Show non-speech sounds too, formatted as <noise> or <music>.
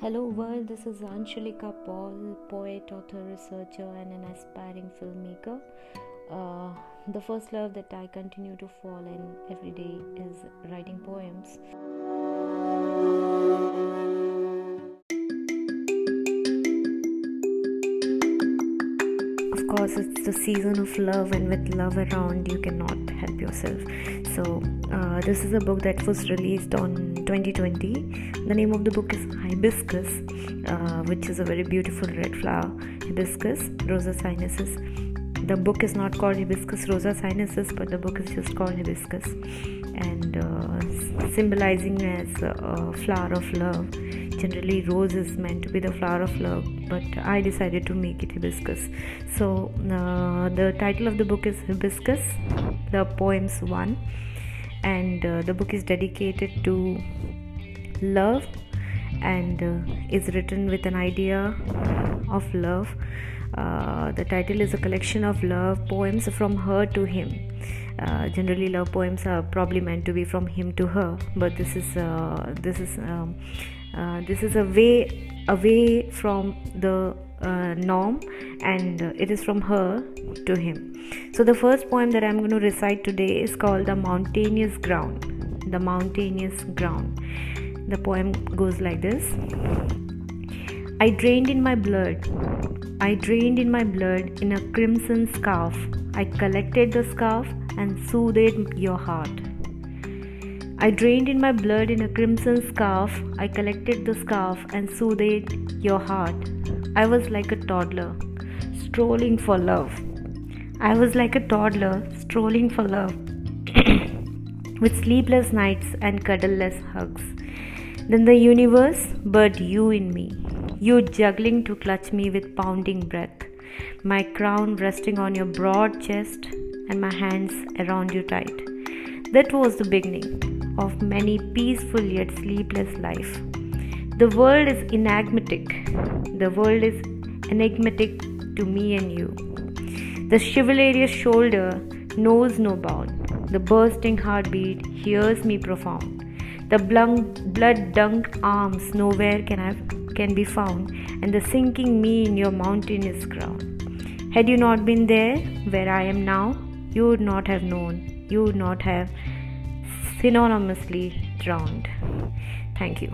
Hello world, this is Anshalika Paul, poet, author, researcher, and an aspiring filmmaker. Uh, the first love that I continue to fall in every day is writing poems. Of course, it's the season of love, and with love around, you cannot help yourself. So, uh, this is a book that was released on 2020. The name of the book is Hibiscus, uh, which is a very beautiful red flower. Hibiscus rosa sinensis. The book is not called Hibiscus rosa sinensis, but the book is just called Hibiscus, and uh, symbolizing as a flower of love generally rose is meant to be the flower of love but i decided to make it hibiscus. So uh, the title of the book is hibiscus the poems one and uh, the book is dedicated to love and uh, is written with an idea of love. Uh, the title is a collection of love poems from her to him. Uh, generally love poems are probably meant to be from him to her but this is uh, this is um, uh, this is a way away from the uh, norm and uh, it is from her to him. So the first poem that i'm going to recite today is called the mountainous ground. The mountainous ground. The poem goes like this. I drained in my blood i drained in my blood in a crimson scarf. I collected the scarf and soothed your heart I drained in my blood in a crimson scarf. I collected the scarf and soothed your heart. I was like a toddler, strolling for love. I was like a toddler, strolling for love, <coughs> with sleepless nights and cuddleless hugs. Then the universe birthed you in me, you juggling to clutch me with pounding breath, my crown resting on your broad chest and my hands around you tight. That was the beginning of many peaceful yet sleepless life. The world is enigmatic. The world is enigmatic to me and you. The chivalrous shoulder knows no bound. The bursting heartbeat hears me profound. The blood-dunked arms nowhere can have, can be found, and the sinking me in your mountainous ground. Had you not been there where I am now, you would not have known. You would not have synonymously drowned. Thank you.